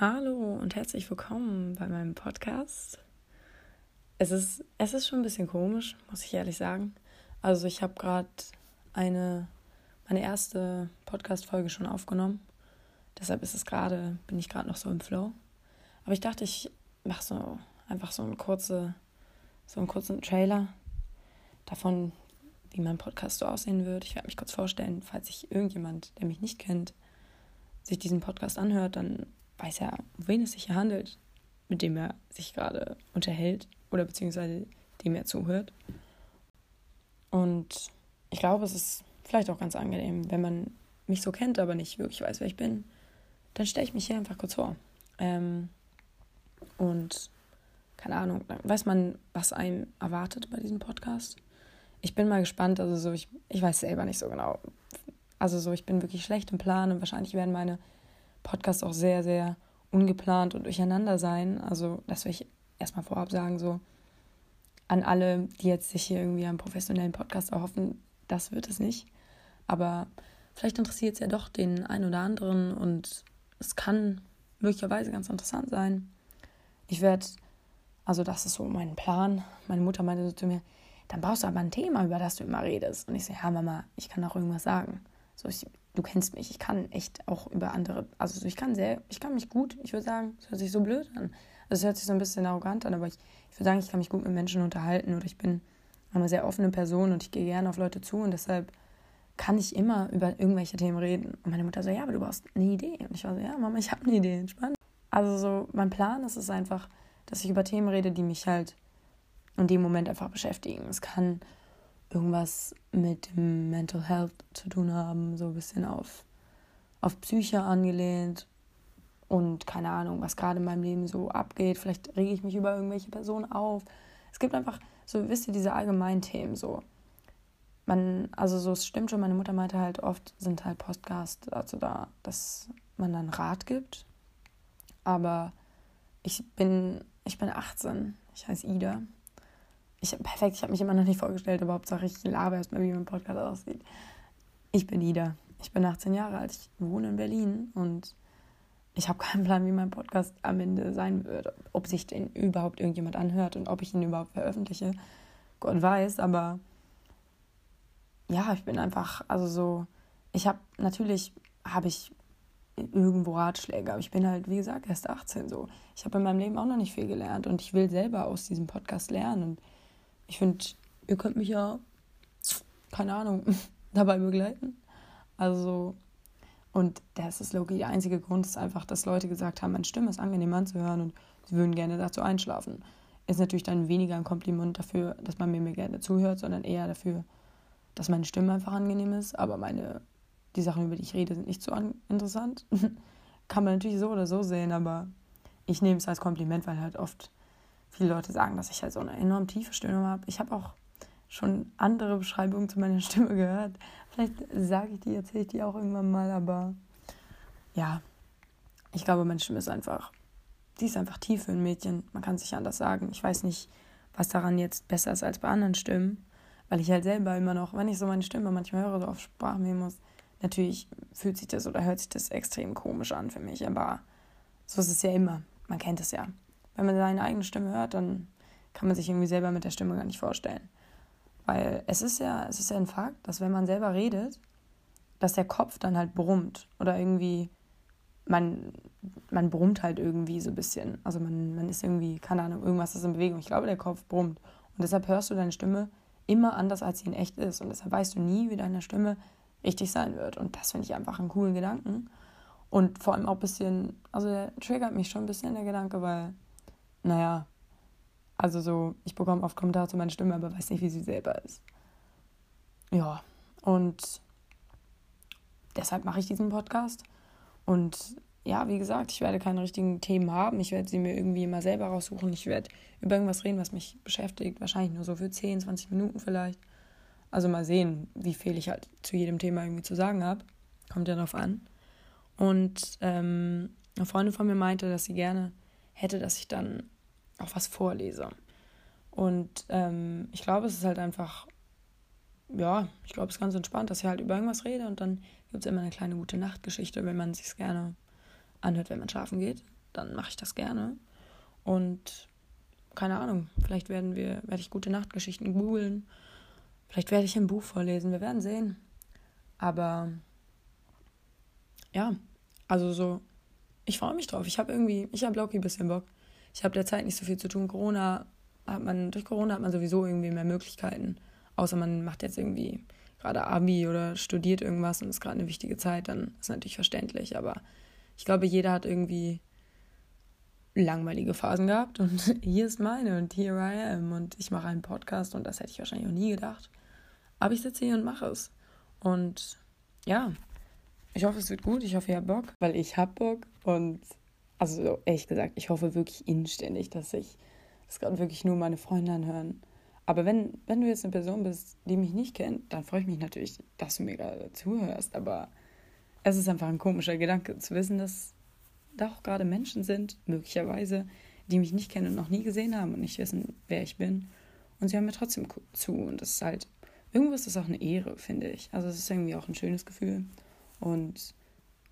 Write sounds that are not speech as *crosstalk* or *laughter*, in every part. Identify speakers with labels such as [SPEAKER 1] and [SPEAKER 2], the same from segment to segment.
[SPEAKER 1] Hallo und herzlich willkommen bei meinem Podcast. Es ist, es ist schon ein bisschen komisch, muss ich ehrlich sagen. Also ich habe gerade eine meine erste Podcast-Folge schon aufgenommen. Deshalb ist es gerade, bin ich gerade noch so im Flow. Aber ich dachte, ich mache so einfach so einen kurze, so einen kurzen Trailer davon, wie mein Podcast so aussehen wird. Ich werde mich kurz vorstellen, falls sich irgendjemand, der mich nicht kennt, sich diesen Podcast anhört, dann weiß er, um wen es sich hier handelt, mit dem er sich gerade unterhält oder beziehungsweise dem er zuhört. Und ich glaube, es ist vielleicht auch ganz angenehm, wenn man mich so kennt, aber nicht wirklich weiß, wer ich bin. Dann stelle ich mich hier einfach kurz vor. Ähm, und keine Ahnung, weiß man, was einem erwartet bei diesem Podcast. Ich bin mal gespannt, also so, ich, ich weiß selber nicht so genau. Also so, ich bin wirklich schlecht im Plan und wahrscheinlich werden meine Podcasts auch sehr, sehr ungeplant und durcheinander sein. Also das will ich erstmal vorab sagen, so an alle, die jetzt sich hier irgendwie am professionellen Podcast erhoffen, das wird es nicht. Aber vielleicht interessiert es ja doch den einen oder anderen und es kann möglicherweise ganz interessant sein. Ich werde, also das ist so mein Plan. Meine Mutter meinte so zu mir, dann brauchst du aber ein Thema, über das du immer redest. Und ich so, ja Mama, ich kann auch irgendwas sagen. So, ich, du kennst mich, ich kann echt auch über andere, also ich kann sehr, ich kann mich gut, ich würde sagen, es hört sich so blöd an. Also es hört sich so ein bisschen arrogant an, aber ich, ich würde sagen, ich kann mich gut mit Menschen unterhalten oder ich bin eine sehr offene Person und ich gehe gerne auf Leute zu und deshalb kann ich immer über irgendwelche Themen reden. Und meine Mutter so, ja, aber du brauchst eine Idee. Und ich war so, ja, Mama, ich habe eine Idee, entspannt. Also so, mein Plan ist es einfach, dass ich über Themen rede, die mich halt in dem Moment einfach beschäftigen. Es kann irgendwas mit dem Mental Health zu tun haben, so ein bisschen auf, auf Psyche angelehnt und keine Ahnung, was gerade in meinem Leben so abgeht. Vielleicht rege ich mich über irgendwelche Personen auf. Es gibt einfach, so wisst ihr, diese allgemeinen Themen so. Man, also so, es stimmt schon, meine Mutter meinte halt, oft sind halt Podcasts dazu da, dass man dann Rat gibt. Aber ich bin, ich bin 18, ich heiße Ida ich, perfekt, ich habe mich immer noch nicht vorgestellt, aber Hauptsache ich labe erstmal, wie mein Podcast aussieht. Ich bin Ida. Ich bin 18 Jahre alt. Ich wohne in Berlin und ich habe keinen Plan, wie mein Podcast am Ende sein wird. Ob sich den überhaupt irgendjemand anhört und ob ich ihn überhaupt veröffentliche. Gott weiß, aber ja, ich bin einfach, also so, ich habe, natürlich habe ich irgendwo Ratschläge, aber ich bin halt, wie gesagt, erst 18 so. Ich habe in meinem Leben auch noch nicht viel gelernt und ich will selber aus diesem Podcast lernen und ich finde, ihr könnt mich ja, keine Ahnung, *laughs* dabei begleiten. Also, und das ist Loki. Der einzige Grund ist einfach, dass Leute gesagt haben, meine Stimme ist angenehm anzuhören und sie würden gerne dazu einschlafen. Ist natürlich dann weniger ein Kompliment dafür, dass man mir, gerne zuhört, sondern eher dafür, dass meine Stimme einfach angenehm ist. Aber meine, die Sachen, über die ich rede, sind nicht so interessant. *laughs* Kann man natürlich so oder so sehen, aber ich nehme es als Kompliment, weil halt oft viele Leute sagen, dass ich halt so eine enorm tiefe Stimme habe. Ich habe auch schon andere Beschreibungen zu meiner *laughs* Stimme gehört. Vielleicht sage ich die, erzähle ich die auch irgendwann mal, aber ja, ich glaube, meine Stimme ist einfach, die ist einfach tief für ein Mädchen. Man kann sich anders sagen. Ich weiß nicht, was daran jetzt besser ist als bei anderen Stimmen, weil ich halt selber immer noch, wenn ich so meine Stimme manchmal höre, so auf Sprachmemos, natürlich fühlt sich das oder hört sich das extrem komisch an für mich, aber so ist es ja immer. Man kennt es ja wenn man seine eigene Stimme hört, dann kann man sich irgendwie selber mit der Stimme gar nicht vorstellen. Weil es ist ja, es ist ja ein Fakt, dass wenn man selber redet, dass der Kopf dann halt brummt oder irgendwie man, man brummt halt irgendwie so ein bisschen. Also man, man ist irgendwie, keine Ahnung, irgendwas ist in Bewegung. Ich glaube, der Kopf brummt. Und deshalb hörst du deine Stimme immer anders, als sie in echt ist. Und deshalb weißt du nie, wie deine Stimme richtig sein wird. Und das finde ich einfach einen coolen Gedanken. Und vor allem auch ein bisschen, also der triggert mich schon ein bisschen der Gedanke, weil naja, also so, ich bekomme oft Kommentare zu meiner Stimme, aber weiß nicht, wie sie selber ist. Ja, und deshalb mache ich diesen Podcast. Und ja, wie gesagt, ich werde keine richtigen Themen haben. Ich werde sie mir irgendwie immer selber raussuchen. Ich werde über irgendwas reden, was mich beschäftigt. Wahrscheinlich nur so für 10, 20 Minuten vielleicht. Also mal sehen, wie viel ich halt zu jedem Thema irgendwie zu sagen habe. Kommt ja drauf an. Und ähm, eine Freundin von mir meinte, dass sie gerne hätte, dass ich dann auch was vorlese. Und ähm, ich glaube, es ist halt einfach, ja, ich glaube, es ist ganz entspannt, dass ich halt über irgendwas rede und dann gibt es immer eine kleine gute Nachtgeschichte, wenn man sich gerne anhört, wenn man schlafen geht. dann mache ich das gerne. Und keine Ahnung, vielleicht werden wir, werde ich gute Nachtgeschichten googeln. Vielleicht werde ich ein Buch vorlesen. Wir werden sehen. Aber ja, also so, ich freue mich drauf. Ich habe irgendwie, ich habe Loki ein bisschen Bock. Ich habe derzeit nicht so viel zu tun. Corona hat man, durch Corona hat man sowieso irgendwie mehr Möglichkeiten. Außer man macht jetzt irgendwie gerade Abi oder studiert irgendwas und ist gerade eine wichtige Zeit, dann ist natürlich verständlich. Aber ich glaube, jeder hat irgendwie langweilige Phasen gehabt und *laughs* hier ist meine und here I am und ich mache einen Podcast und das hätte ich wahrscheinlich auch nie gedacht. Aber ich sitze hier und mache es. Und ja, ich hoffe, es wird gut. Ich hoffe, ihr habt Bock, weil ich habe Bock und also ehrlich gesagt, ich hoffe wirklich inständig, dass ich das gerade wirklich nur meine Freunde anhören. Aber wenn, wenn du jetzt eine Person bist, die mich nicht kennt, dann freue ich mich natürlich, dass du mir gerade zuhörst. Aber es ist einfach ein komischer Gedanke zu wissen, dass da auch gerade Menschen sind, möglicherweise, die mich nicht kennen und noch nie gesehen haben und nicht wissen, wer ich bin. Und sie hören mir trotzdem zu. Und das ist halt, irgendwo ist das auch eine Ehre, finde ich. Also es ist irgendwie auch ein schönes Gefühl. Und,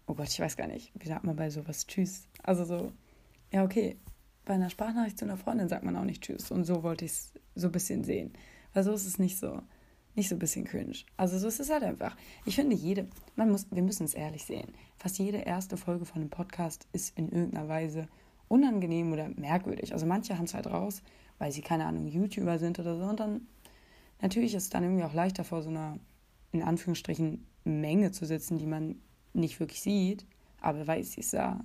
[SPEAKER 1] oh Gott, ich weiß gar nicht, wie sagt man bei sowas Tschüss? Also so, ja, okay, bei einer Sprachnachricht zu einer Freundin sagt man auch nicht Tschüss. Und so wollte ich es so ein bisschen sehen. Weil so ist es nicht so, nicht so ein bisschen cringe. Also so ist es halt einfach. Ich finde, jede, man muss, wir müssen es ehrlich sehen. Fast jede erste Folge von einem Podcast ist in irgendeiner Weise unangenehm oder merkwürdig. Also manche haben es halt raus, weil sie, keine Ahnung, YouTuber sind oder so. Und dann, natürlich ist es dann irgendwie auch leichter vor so einer, in Anführungsstrichen, Menge zu sitzen, die man nicht wirklich sieht, aber weiß, sie es sah.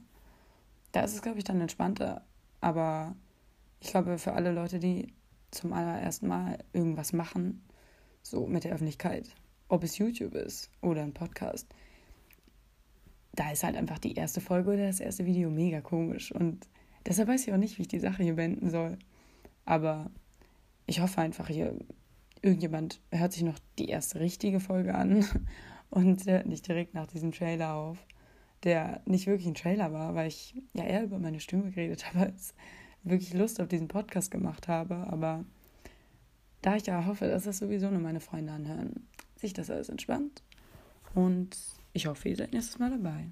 [SPEAKER 1] Da ist es, glaube ich, dann entspannter. Aber ich glaube, für alle Leute, die zum allerersten Mal irgendwas machen, so mit der Öffentlichkeit, ob es YouTube ist oder ein Podcast, da ist halt einfach die erste Folge oder das erste Video mega komisch. Und deshalb weiß ich auch nicht, wie ich die Sache hier beenden soll. Aber ich hoffe einfach, hier irgendjemand hört sich noch die erste richtige Folge an *laughs* und hört nicht direkt nach diesem Trailer auf der nicht wirklich ein Trailer war, weil ich ja eher über meine Stimme geredet *laughs* habe, als wirklich Lust auf diesen Podcast gemacht habe. Aber da ich ja hoffe, dass das sowieso nur meine Freunde anhören, sich das alles entspannt. Und ich hoffe, ihr seid nächstes Mal dabei.